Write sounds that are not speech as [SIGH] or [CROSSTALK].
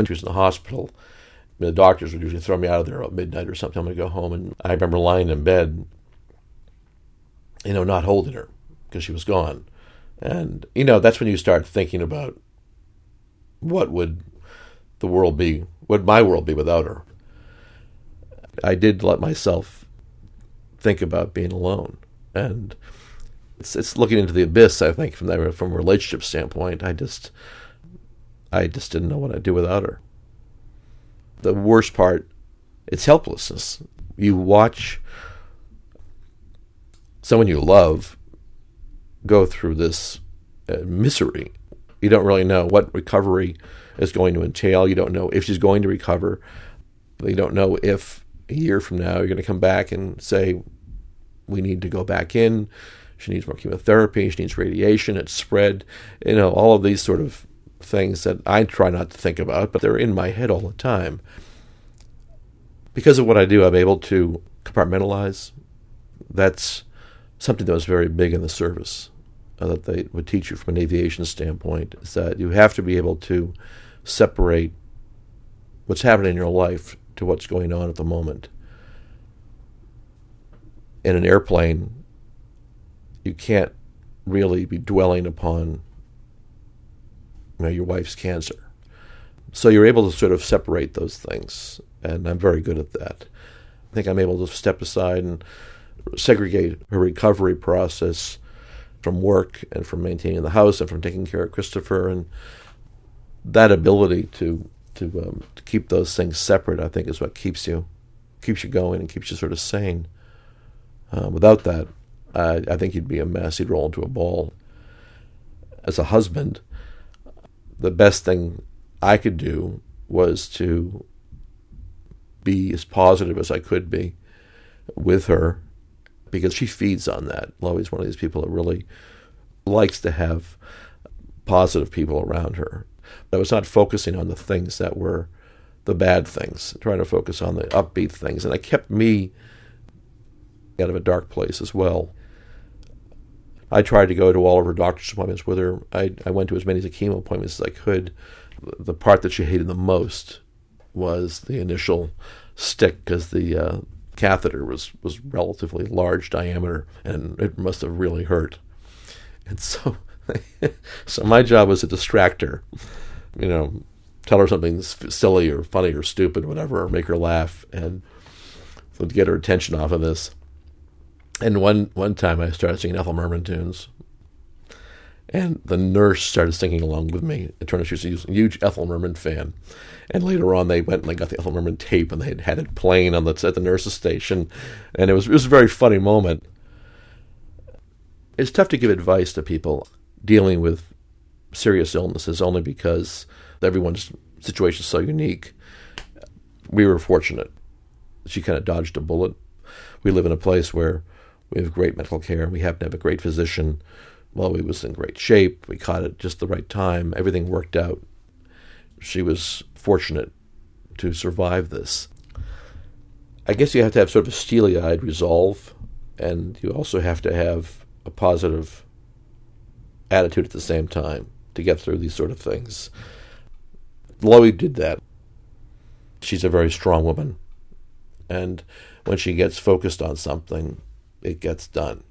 when she was in the hospital, the doctors would usually throw me out of there at midnight or something. I'm going to go home. And I remember lying in bed, you know, not holding her because she was gone. And, you know, that's when you start thinking about what would the world be, would my world be without her. I did let myself think about being alone. And it's, it's looking into the abyss, I think, from that, from a relationship standpoint. I just, I just didn't know what I'd do without her. The worst part, it's helplessness. You watch someone you love go through this uh, misery. You don't really know what recovery is going to entail. You don't know if she's going to recover. You don't know if a year from now you're going to come back and say, we need to go back in. She needs more chemotherapy. She needs radiation. It's spread. You know, all of these sort of things that I try not to think about, but they're in my head all the time. Because of what I do, I'm able to compartmentalize. That's something that was very big in the service uh, that they would teach you from an aviation standpoint is that you have to be able to separate what's happening in your life to what's going on at the moment. In an airplane, you can't really be dwelling upon you know, your wife's cancer. So you're able to sort of separate those things, and I'm very good at that. I think I'm able to step aside and segregate her recovery process from work and from maintaining the house and from taking care of Christopher and that ability to to, um, to keep those things separate, I think, is what keeps you keeps you going and keeps you sort of sane. Uh, without that, I, I think you'd be a mess. You'd roll into a ball. As a husband, the best thing I could do was to be as positive as I could be with her because she feeds on that. Loie's one of these people that really likes to have positive people around her. I was not focusing on the things that were the bad things, trying to focus on the upbeat things. And it kept me out of a dark place as well. I tried to go to all of her doctor's appointments with her. I, I went to as many chemo appointments as I could. The part that she hated the most was the initial stick because the uh, catheter was, was relatively large diameter and it must have really hurt. And so, [LAUGHS] so my job was to distract her, you know, tell her something silly or funny or stupid, whatever, or make her laugh, and get her attention off of this. And one one time I started singing Ethel Merman tunes, and the nurse started singing along with me. It turned out she was a huge Ethel Merman fan. And later on, they went and they got the Ethel Merman tape and they had had it playing on the at the nurse's station, and it was it was a very funny moment. It's tough to give advice to people dealing with serious illnesses only because everyone's situation is so unique. We were fortunate. She kind of dodged a bullet. We live in a place where we have great medical care. We happen to have a great physician. We was in great shape. We caught it just the right time. Everything worked out. She was fortunate to survive this. I guess you have to have sort of a steely eyed resolve, and you also have to have a positive attitude at the same time to get through these sort of things. Loie did that. She's a very strong woman, and when she gets focused on something, it gets done.